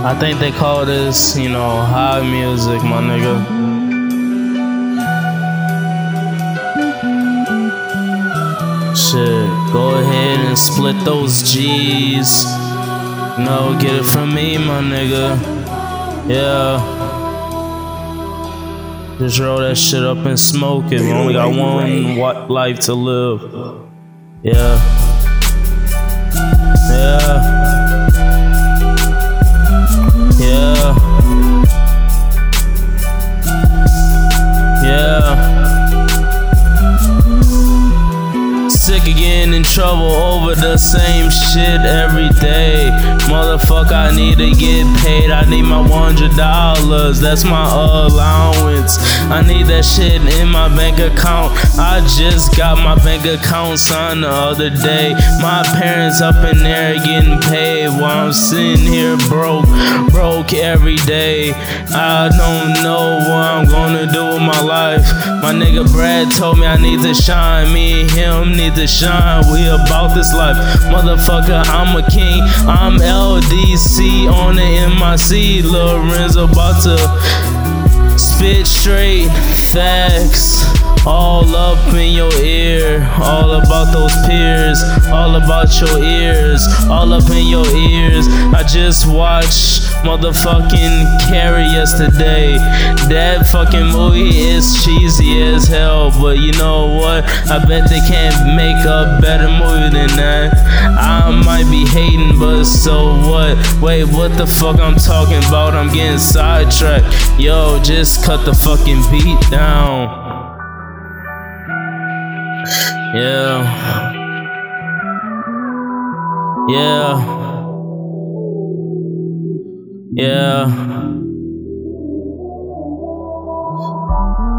I think they call this, you know, high music, my nigga. Shit, go ahead and split those G's. No, get it from me, my nigga. Yeah. Just roll that shit up and smoke it. We only got one what life to live. Yeah. Yeah. Yeah. Yeah. Sick again in trouble over the same shit every day. Motherfucker, I need to get paid. I need my $100. That's my allowance. I need that shit in my bank account. I just got my bank account signed the other day. My parents up in there getting paid while I'm sitting here broke, broke every day. I don't know what I'm gonna do with my life. My nigga Brad told me I need to shine. Me and him need to shine we about this life. Motherfucker, I'm a king. I'm LDC on the MIC. Lorenzo about to spit straight facts. All up in your ear, all about those peers, all about your ears, all up in your ears. I just watched motherfucking Carrie yesterday. That fucking movie is cheesy as hell, but you know what? I bet they can't make a better movie than that. I might be hating, but so what? Wait, what the fuck I'm talking about? I'm getting sidetracked. Yo, just cut the fucking beat down. Yeah. Yeah. Yeah.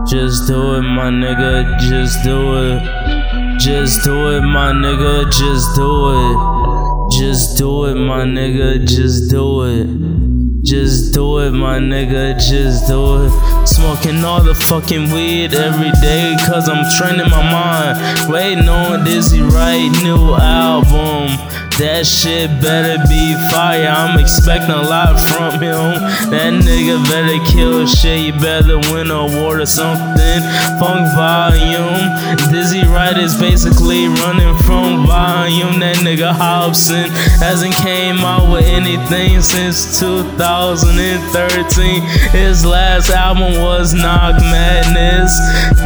Just do it, my nigga. Just do it. Just do it, my nigga. Just do it. Just do it, my nigga. Just do it. Just do it, my nigga, just do it. Smoking all the fucking weed every day, cause I'm training my mind. Waiting on Dizzy Wright new album. That shit better be fire. I'm expecting a lot from him. That nigga better kill shit. You better win an award or something. Funk volume. Dizzy is basically running Funk Volume. That nigga Hopsin hasn't came out with anything since 2013. His last album was Knock Madness.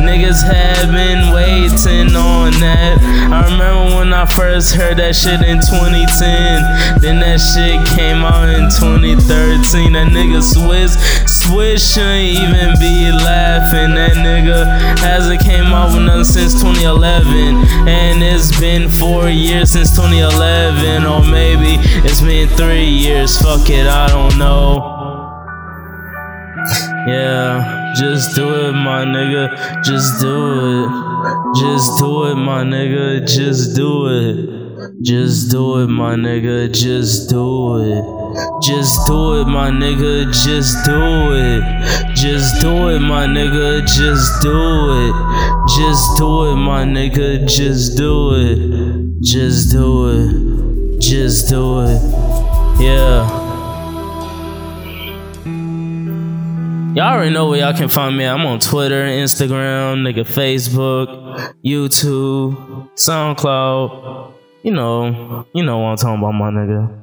Niggas have been waiting on that. I remember when I first heard that shit in 2010. Then that shit came out in 2013. That nigga Swizz, Swizz shouldn't even be laughing. That nigga hasn't came out with nothing since 2011. And it's been four years since 2011. Or maybe it's been three years. Fuck it, I don't know. Yeah, just do it, my nigga. Just do it. Just do it, my nigga. Just do it. Just do it, my nigga, just do it. Just do it, my nigga, just do it. Just do it, my nigga, just do it. Just do it, my nigga, just do it. Just do it. Just do it. Yeah. Y'all already know where y'all can find me. I'm on Twitter, Instagram, nigga, Facebook, YouTube, SoundCloud. You know, you know what I'm talking about, my nigga.